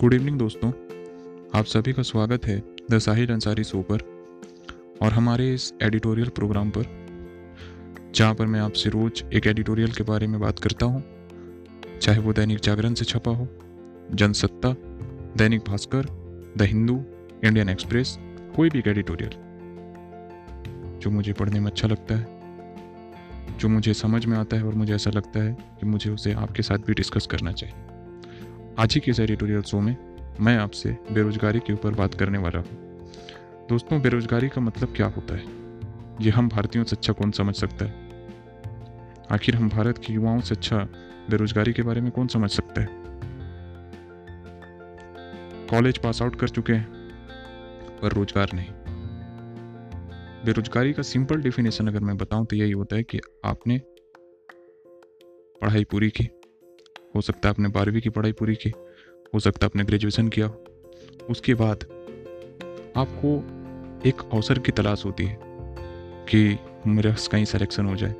Good evening दोस्तों। आप सभी का स्वागत है द साहिल अंसारी शो पर और हमारे इस एडिटोरियल प्रोग्राम पर, जहाँ पर मैं आपसे रोज एक एडिटोरियल के बारे में बात करता हूँ। चाहे वो दैनिक जागरण से छपा हो, Jansatta, Dainik Bhaskar, the Hindu, Indian Express, कोई भी एक एडिटोरियल जो मुझे पढ़ने में अच्छा लगता है, जो मुझे समझ में आता है और मुझे ऐसा लगता है कि मुझे उसे आपके साथ भी डिस्कस करना चाहिए। आज ही के इस एडिटोरियल शो में मैं आपसे बेरोजगारी के ऊपर बात करने वाला हूँ। दोस्तों, बेरोजगारी का मतलब क्या होता है? ये हम भारतीयों से अच्छा कौन समझ सकता है? आखिर हम भारत के युवाओं से अच्छा बेरोजगारी के बारे में कौन समझ सकता है? कॉलेज पास आउट कर चुके हैं, पर रोज़गार नहीं। बेरोजगारी का सिंपल डेफिनेशन अगर मैं बताऊँ तो यही होता है कि आपने पढ़ाई पूरी की हो सकता है आपने बारहवीं की पढ़ाई पूरी की, हो सकता है आपने ग्रेजुएशन किया। उसके बाद आपको एक अवसर की तलाश होती है कि मेरा कहीं सिलेक्शन हो जाए,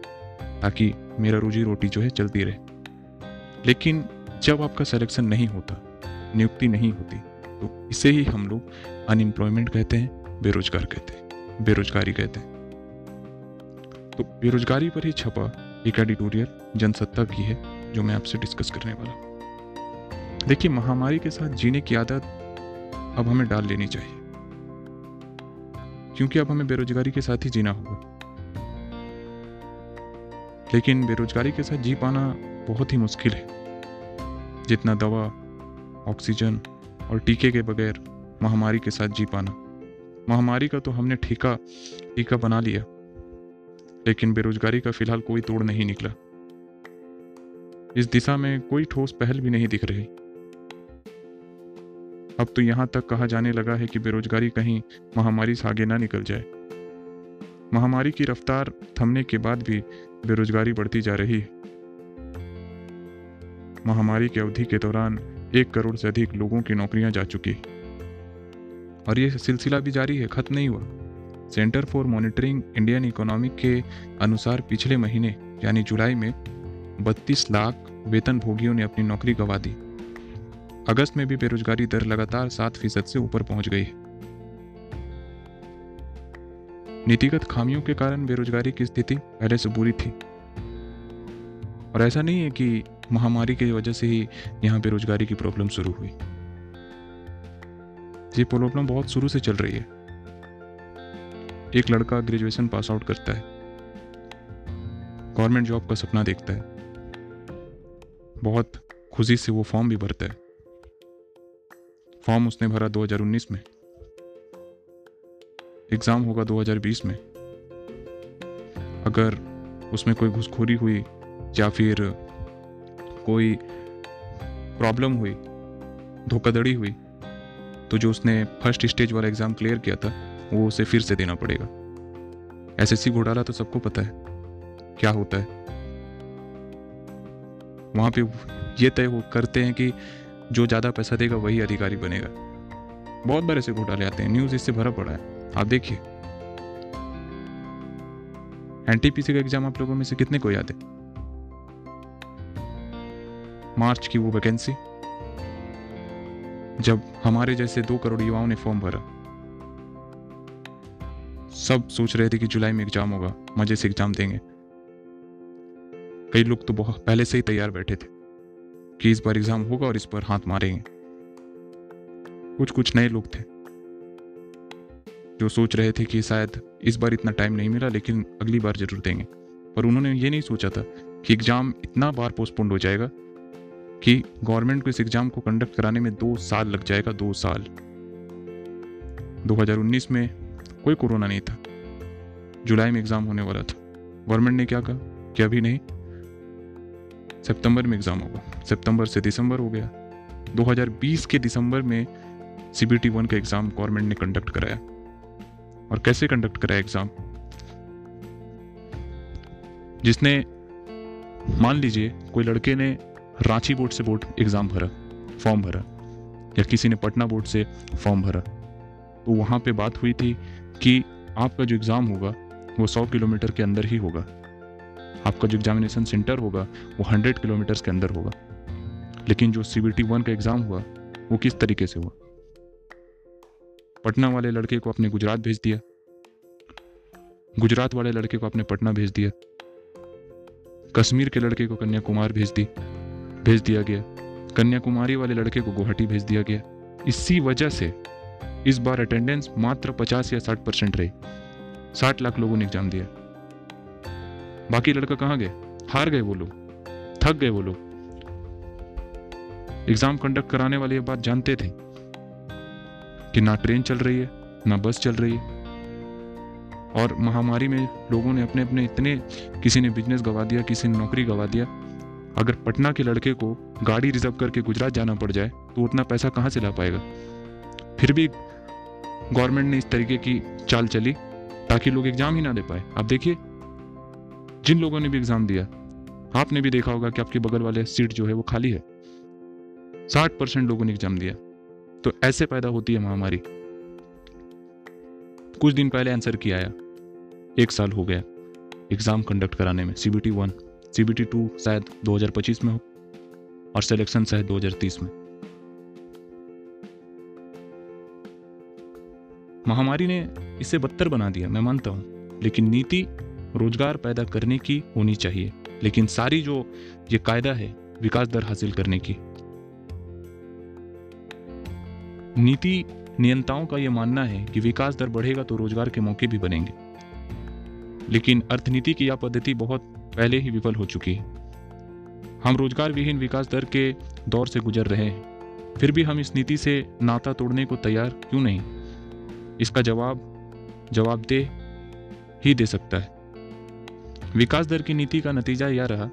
ताकि मेरा रोजी रोटी जो है चलती रहे। लेकिन जब आपका सिलेक्शन नहीं होता, नियुक्ति नहीं होती तो इसे ही हम लोग अनएम्प्लॉयमेंट कहते हैं, बेरोजगार कहते हैं, बेरोजगारी कहते हैं। तो बेरोजगारी पर ही छपा एक एडिटोरियल जनसत्ता की है। जो मैं आपसे डिस्कस करने वाला देखिए, महामारी के साथ जीने की आदत अब हमें डाल लेनी चाहिए। क्योंकि अब हमें बेरोजगारी के साथ ही जीना होगा। लेकिन बेरोजगारी के साथ जी पाना बहुत ही मुश्किल है। जितना दवा, ऑक्सीजन और टीके के बगैर महामारी के साथ जी पाना। महामारी का तो हमने ठीका, टीका बना लिया। लेकिन बेरोजगारी का फ़िलहाल कोई तोड़ नहीं निकला। इस दिशा में कोई ठोस पहल भी नहीं दिख रही। अब तो यहाँ तक कहा जाने लगा है कि बेरोजगारी कहीं महामारी से आगे ना निकल जाए। महामारी की रफ्तार थमने के बाद भी बेरोजगारी बढ़ती जा रही है। महामारी की अवधि के दौरान एक करोड़ से अधिक लोगों की नौकरियाँ जा चुकी और ये सिलसिला भी जारी है, खत्म नहीं हुआ। Centre for monitoring Indian economic के अनुसार पिछले महीने, यानी जुलाई में 32 लाख वेतन भोगियों ने अपनी नौकरी गंवा दी। अगस्त में भी बेरोजगारी दर लगातार सात फ़ीसद से ऊपर पहुँच गई है। नीतिगत खामियों के कारण बेरोजगारी की स्थिति पहले से बुरी थी। और ऐसा नहीं है कि महामारी की वजह से ही यहाँ बेरोजगारी की प्रॉब्लम शुरू हुई। ये प्रॉब्लम बहुत शुरू से चल रही है। एक लड़का ग्रेजुएशन पास आउट करता है। गवर्नमेंट जॉब का सपना देखता है। बहुत खुशी से वो फॉर्म भी भरता है। फॉर्म उसने भरा 2019 में। एग्ज़ाम होगा 2020 में। अगर उसमें कोई घुसखोरी हुई या फिर कोई प्रॉब्लम हुई, धोखाधड़ी हुई तो जो उसने फ़र्स्ट स्टेज वाला एग्ज़ाम क्लियर किया था, वो उसे फिर से देना पड़ेगा। एसएससी घोटाला तो सबको पता है। क्या होता है? वहाँ पे ये तय करते हैं कि जो ज़्यादा पैसा देगा वही अधिकारी बनेगा। बहुत बार ऐसे घोटाले आते हैं न्यूज़ इससे भरा पड़ा है। आप देखिए। एनटीपीसी का एग्ज़ाम आप लोगों में से कितने को याद है? मार्च की वो वैकेंसी जब हमारे जैसे दो करोड़ युवाओं ने फॉर्म भरा। सब सोच रहे थे कि जुलाई में एग्ज़ाम होगा, मज़े से एग्ज़ाम देंगे। कई लोग तो बहुत पहले से ही तैयार बैठे थे कि इस बार एग्ज़ाम होगा और इस पर हाथ मारेंगे। कुछ कुछ नए लोग थे जो सोच रहे थे कि शायद इस बार इतना टाइम नहीं मिला, लेकिन अगली बार ज़रूर देंगे। पर उन्होंने ये नहीं सोचा था कि एग्ज़ाम इतना बार पोस्टपोन्ड हो जाएगा कि गवर्नमेंट को इस एग्ज़ाम को कंडक्ट कराने में दो साल लग जाएगा, दो साल। 2019 में कोई कोरोना नहीं था। जुलाई में एग्ज़ाम होने वाला था। गवर्नमेंट ने क्या कहा? कि अभी नहीं? सितंबर में एग्ज़ाम होगा। सितंबर से दिसंबर हो गया। 2020 के दिसंबर में सीबीटी वन का एग्ज़ाम गवर्नमेंट ने कंडक्ट कराया। और कैसे कंडक्ट कराया एग्ज़ाम जिसने, मान लीजिए, कोई लड़के ने रांची बोर्ड से बोर्ड एग्ज़ाम भरा फॉर्म भरा, या किसी ने पटना बोर्ड से फॉर्म भरा तो वहाँ पे बात हुई थी कि आपका जो एग्ज़ाम होगा, वो सौ किलोमीटर के अंदर ही होगा। आपका जो एग्जामिनेशन सेंटर होगा, वो हंड्रेड किलोमीटर्स के अंदर होगा। लेकिन जो सी बी टी वन का एग्ज़ाम हुआ, वो किस तरीके से हुआ? पटना वाले लड़के को अपने गुजरात भेज दिया। गुजरात वाले लड़के को अपने पटना भेज दिया। कश्मीर के लड़के को कन्याकुमारी भेज दी, भेज दिया गया। कन्याकुमारी वाले लड़के को गुवाहाटी भेज दिया गया। इसी वजह से इस बार अटेंडेंस मात्र 50 या 60 परसेंट रही। 60 लाख लोगों ने एग्ज़ाम दिया। बाकी लड़का कहाँ गए हार गए वो लोग। थक गए वो लोग। एग्ज़ाम कंडक्ट कराने वाले ये बात जानते थे कि ना ट्रेन चल रही है, ना बस चल रही है। और महामारी में लोगों ने अपने अपने इतने, किसी ने बिज़नेस गवा दिया, किसी ने नौकरी गवा दिया। अगर पटना के लड़के को गाड़ी रिज़र्व करके गुजरात जाना पड़ जाए तो उतना पैसा कहाँ से ला पाएगा? फिर भी गवर्नमेंट ने इस तरीके की चाल चली ताकि लोग एग्ज़ाम ही ना दे पाए। आप देखिए जिन लोगों ने भी एग्ज़ाम दिया, आपने भी देखा होगा कि आपके बगल वाले सीट जो है वो खाली है। साठ परसेंट लोगों ने एग्ज़ाम दिया। तो ऐसे पैदा होती है महामारी। कुछ दिन पहले आंसर किया आया। एक साल हो गया एग्ज़ाम कंडक्ट कराने में। सीबीटी वन सीबीटी टू शायद 2025 में हो और सिलेक्शन शायद 2030 में। महामारी ने इसे बदतर बना दिया, मैं मानता हूँ। लेकिन नीति रोज़गार पैदा करने की होनी चाहिए। लेकिन सारी जो ये कायदा है, विकास दर हासिल करने की। नीति नियंताओं का यह मानना है कि विकास दर बढ़ेगा तो रोज़गार के मौके भी बनेंगे। लेकिन अर्थनीति की यह पद्धति बहुत पहले ही विफल हो चुकी है। हम रोज़गार विहीन विकास दर के दौर से गुजर रहे हैं। फिर भी हम इस नीति से नाता तोड़ने को तैयार क्यों नहीं? इसका जवाब जवाबदेह ही दे सकता है। विकास दर की नीति का नतीजा यह रहा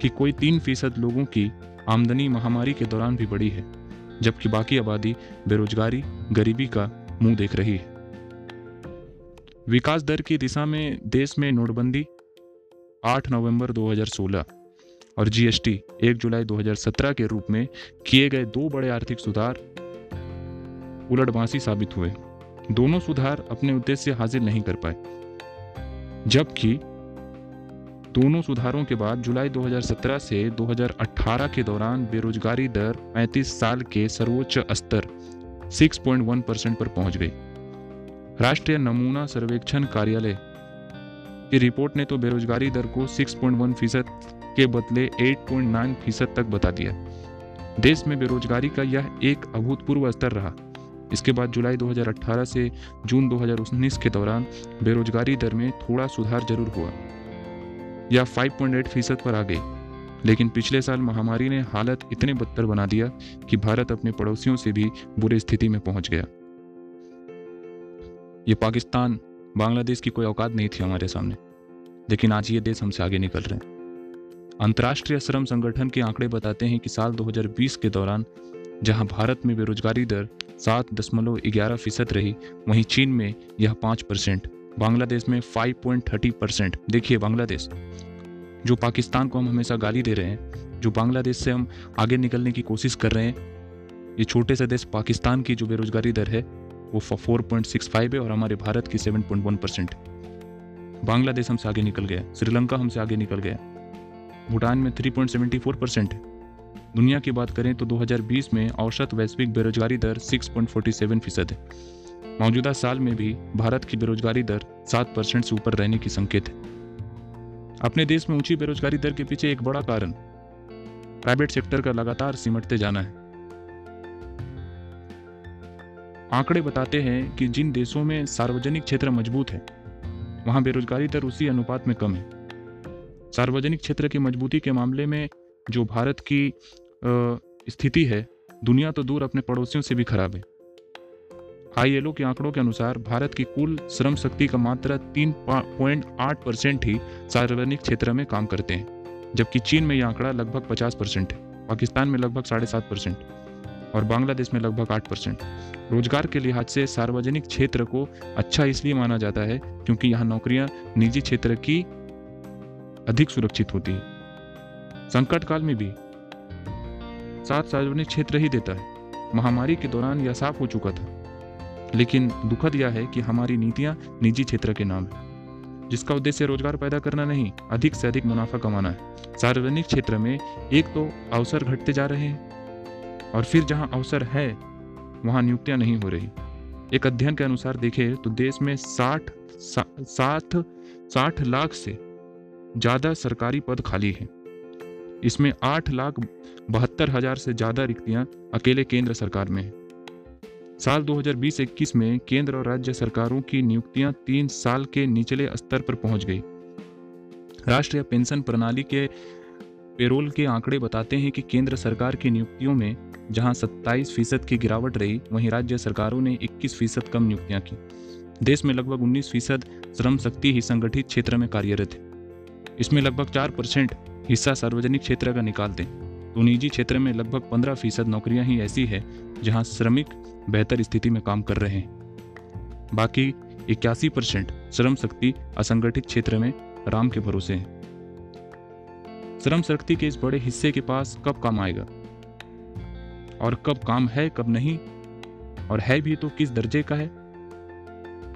कि कोई तीन फ़ीसद लोगों की आमदनी महामारी के दौरान भी बढ़ी है, जबकि बाकी आबादी बेरोजगारी, गरीबी का मुँह देख रही है। विकास दर की दिशा में देश में नोटबंदी 8 नवंबर 2016 और जीएसटी 1 जुलाई 2017 के रूप में किए गए दो बड़े आर्थिक सुधार उलटबांसी साबित हुए। दोनों सुधार अपने उद्देश्य हासिल नहीं कर पाए, जबकि दोनों सुधारों के बाद जुलाई 2017 से 2018 के दौरान बेरोजगारी दर 35 साल के सर्वोच्च स्तर 6.1 परसेंट पर पहुँच गई। राष्ट्रीय नमूना सर्वेक्षण कार्यालय की रिपोर्ट ने तो बेरोजगारी दर को 6.1 फ़ीसद के बदले 8.9 फ़ीसद तक बता दिया। देश में बेरोजगारी का यह एक अभूतपूर्व स्तर रहा। इसके बाद जुलाई 2018 से जून 2019 के दौरान बेरोजगारी दर में थोड़ा सुधार ज़रूर हुआ। या 5.8 फ़ीसद पर आ गई। लेकिन पिछले साल महामारी ने हालत इतने बदतर बना दिया कि भारत अपने पड़ोसियों से भी बुरी स्थिति में पहुँच गया। ये पाकिस्तान, बांग्लादेश की कोई औकात नहीं थी हमारे सामने। लेकिन आज ये देश हमसे आगे निकल रहे हैं। अंतर्राष्ट्रीय श्रम संगठन के आंकड़े बताते हैं कि साल 2020 के दौरान जहाँ भारत में बेरोजगारी दर सात दशमलव ग्यारह फ़ीसद रही, वहीं चीन में यह पाँच परसेंट। बांग्लादेश में 5.30 परसेंट देखिए बांग्लादेश, जो पाकिस्तान को हम हमेशा गाली दे रहे हैं, जो बांग्लादेश से हम आगे निकलने की कोशिश कर रहे हैं, ये छोटे से देश पाकिस्तान की जो बेरोजगारी दर है, वो फोर पॉइंट सिक्स फाइव है और हमारे भारत की seven point one percent Bangladesh हमसे आगे निकल गया, श्रीलंका हमसे आगे निकल गया, भूटान में three point seventy four percent है दुनिया की बात करें तो 2020 में औसत वैश्विक बेरोजगारी दर 6.47 फ़ीसद है। मौजूदा साल में भी भारत की बेरोजगारी दर सात परसेंट से ऊपर रहने की संकेत है। अपने देश में ऊँची बेरोजगारी दर के पीछे एक बड़ा कारण, प्राइवेट सेक्टर का लगातार सिमटते जाना है। आंकड़े बताते हैं कि जिन देशों में सार्वजनिक क्षेत्र मज़बूत है, वहाँ बेरोजगारी दर उसी अनुपात में कम है। सार्वजनिक क्षेत्र की मजबूती के मामले में जो भारत की स्थिति है, दुनिया तो दूर अपने पड़ोसियों से भी खराब है। आईएलओ के आंकड़ों के अनुसार भारत की कुल श्रम शक्ति का मात्रा तीन पॉइंट आठ परसेंट ही सार्वजनिक क्षेत्र में काम करते हैं, जबकि चीन में यह आंकड़ा लगभग पचास परसेंट है, पाकिस्तान में लगभग साढ़े सात परसेंट और बांग्लादेश में लगभग आठ परसेंट। रोज़गार के लिहाज से सार्वजनिक क्षेत्र को अच्छा इसलिए माना जाता है क्योंकि यहाँ नौकरियाँ निजी क्षेत्र की अधिक सुरक्षित होती है। संकट काल में भी साथ सार्वजनिक क्षेत्र ही देता है। महामारी के दौरान यह साफ़ हो चुका था। लेकिन दुखद यह है कि हमारी नीतियाँ निजी क्षेत्र के नाम है, जिसका उद्देश्य रोज़गार पैदा करना नहीं, अधिक से अधिक मुनाफा कमाना है। सार्वजनिक क्षेत्र में एक तो अवसर घटते जा रहे हैं, और फिर जहाँ अवसर है, वहाँ नियुक्तियाँ नहीं हो रही। एक अध्ययन के अनुसार देखें तो देश में साठ साठ साठ लाख से ज़्यादा सरकारी पद खाली हैं। इसमें आठ लाख बहत्तर हज़ार से ज़्यादा रिक्तियाँ अकेले केंद्र सरकार में हैं। साल 2020-21 में केंद्र और राज्य सरकारों की नियुक्तियाँ तीन साल के निचले स्तर पर पहुँच गई। राष्ट्रीय पेंशन प्रणाली के पेरोल के आंकड़े बताते हैं कि केंद्र सरकार की नियुक्तियों में जहाँ 27 फ़ीसद की गिरावट रही, वहीं राज्य सरकारों ने 21 फ़ीसद कम नियुक्तियाँ की। देश में लगभग 19 फ़ीसद श्रम शक्ति ही संगठित क्षेत्र में कार्यरत है। इसमें लगभग चार परसेंट हिस्सा सार्वजनिक क्षेत्र का निकालते तो निजी क्षेत्र में लगभग पंद्रह फ़ीसद नौकरियाँ ही ऐसी है जहाँ श्रमिक बेहतर स्थिति में काम कर रहे हैं। बाकी इक्यासी परसेंट श्रम शक्ति असंगठित क्षेत्र में राम के भरोसे है। श्रम शक्ति के इस बड़े हिस्से के पास कब काम आएगा? और कब काम है, कब नहीं? और है भी तो किस दर्जे का है?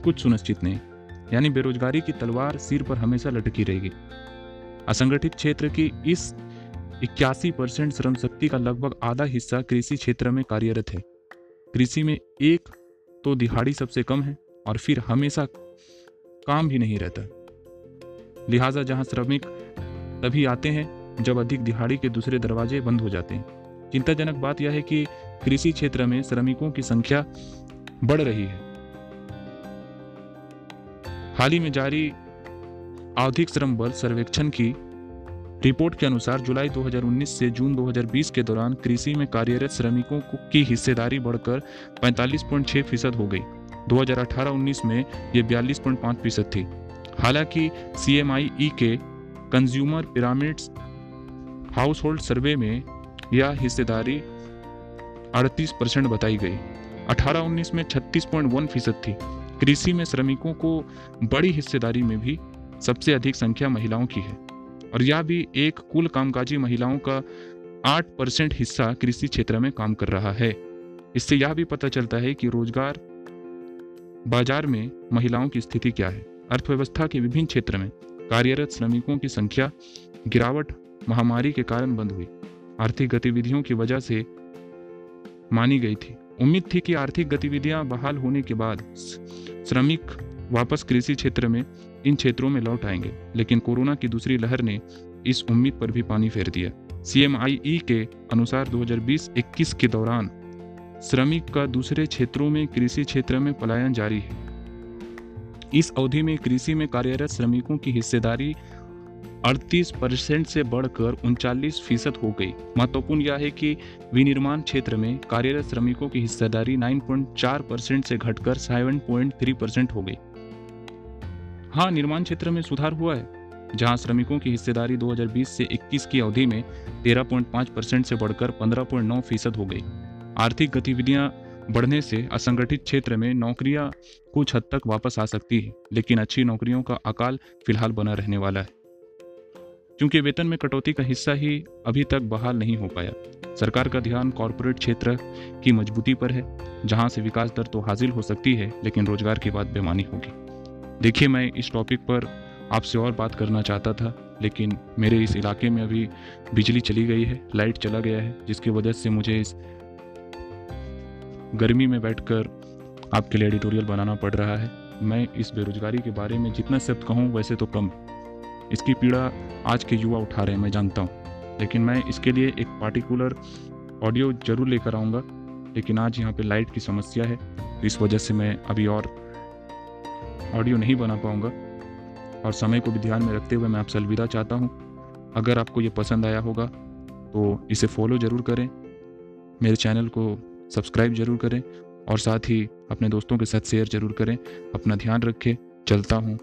कुछ सुनिश्चित नहीं। यानी बेरोजगारी की तलवार सिर पर हमेशा लटकी रहेगी। असंगठित क्षेत्र की इस इक्यासी परसेंट श्रम शक्ति का लगभग आधा हिस्सा कृषि क्षेत्र में कार्यरत है। कृषि में एक तो दिहाड़ी सबसे कम है और फिर हमेशा काम भी नहीं रहता। लिहाजा जहाँ श्रमिक तभी आते हैं, जब अधिक दिहाड़ी के दूसरे दरवाजे बंद हो जाते हैं। चिंताजनक बात यह है कि कृषि क्षेत्र में श्रमिकों की संख्या बढ़ रही है। हाल ही में जारी आवधिक श्रम बल सर्वेक्षण की रिपोर्ट के अनुसार जुलाई 2019 से जून 2020 के दौरान कृषि में कार्यरत श्रमिकों की हिस्सेदारी बढ़कर 45.6 फ़ीसद हो गई। 2018-19 में ये 42.5 फ़ीसद थी। हालाँकि सी e के consumer pyramids household survey में यह हिस्सेदारी 38 परसेंट बताई गई। 18-19 में 36.1 फ़ीसद थी। कृषि में श्रमिकों को बड़ी हिस्सेदारी में भी सबसे अधिक संख्या महिलाओं की है। और यह भी एक कुल कामकाजी महिलाओं का आठ परसेंट हिस्सा कृषि क्षेत्र में काम कर रहा है। इससे यह भी पता चलता है कि रोज़गार बाज़ार में महिलाओं की स्थिति क्या है। अर्थव्यवस्था के विभिन्न क्षेत्र में कार्यरत श्रमिकों की संख्या गिरावट, महामारी के कारण बंद हुई। आर्थिक गतिविधियों की वजह से मानी गई थी। उम्मीद थी कि आर्थिक गतिविधियाँ बहाल होने के बाद श्रमिक वापस कृषि क्षेत्र में, इन क्षेत्रों में लौट आएँगे। लेकिन कोरोना की दूसरी लहर ने इस उम्मीद पर भी पानी फेर दिया। सीएमआईई के अनुसार 2020-21 के दौरान श्रमिक का दूसरे क्षेत्रों में, कृषि क्षेत्र में पलायन जारी है। इस अवधि में कृषि में कार्यरत श्रमिकों की हिस्सेदारी 38 परसेंट से बढ़कर उनचालीस फ़ीसद हो गई। महत्वपूर्ण यह है कि विनिर्माण क्षेत्र में कार्यरत श्रमिकों की हिस्सेदारी 9.4 परसेंट से घटकर 7.3 परसेंट हो गई। हाँ निर्माण क्षेत्र में सुधार हुआ है। जहाँ श्रमिकों की हिस्सेदारी 2020 से 21 की अवधि में 13.5 परसेंट से बढ़कर 15.9 फ़ीसद हो गई। आर्थिक गतिविधियाँ बढ़ने से असंगठित क्षेत्र में नौकरियाँ कुछ हद तक वापस आ सकती है, लेकिन अच्छी नौकरियों का अकाल फ़िलहाल बना रहने वाला है। क्योंकि वेतन में कटौती का हिस्सा ही अभी तक बहाल नहीं हो पाया। सरकार का ध्यान कॉरपोरेट क्षेत्र की मजबूती पर है, जहाँ से विकास दर तो हासिल हो सकती है, लेकिन रोज़गार की बात बेमानी होगी। देखिए, मैं इस टॉपिक पर आपसे और बात करना चाहता था, लेकिन मेरे इस इलाके में अभी बिजली चली गई है, लाइट चला गया है, जिसकी वजह से मुझे इस गर्मी में बैठकर आपके लिए एडिटोरियल बनाना पड़ रहा है। मैं इस बेरोजगारी के बारे में जितना शब्द कहूँ, वैसे तो कम। इसकी पीड़ा आज के युवा उठा रहे हैं, मैं जानता हूँ। लेकिन मैं इसके लिए एक पार्टिकुलर ऑडियो ज़रूर लेकर आऊँगा, लेकिन आज यहाँ पे लाइट की समस्या है, इस वजह से मैं अभी और ऑडियो नहीं बना पाऊँगा। और समय को भी ध्यान में रखते हुए मैं आपसे अलविदा चाहता हूँ। अगर आपको ये पसंद आया होगा तो इसे फॉलो ज़रूर करें। मेरे चैनल को सब्सक्राइब ज़रूर करें और साथ ही अपने दोस्तों के साथ शेयर ज़रूर करें। अपना ध्यान रखें। चलता हूँ।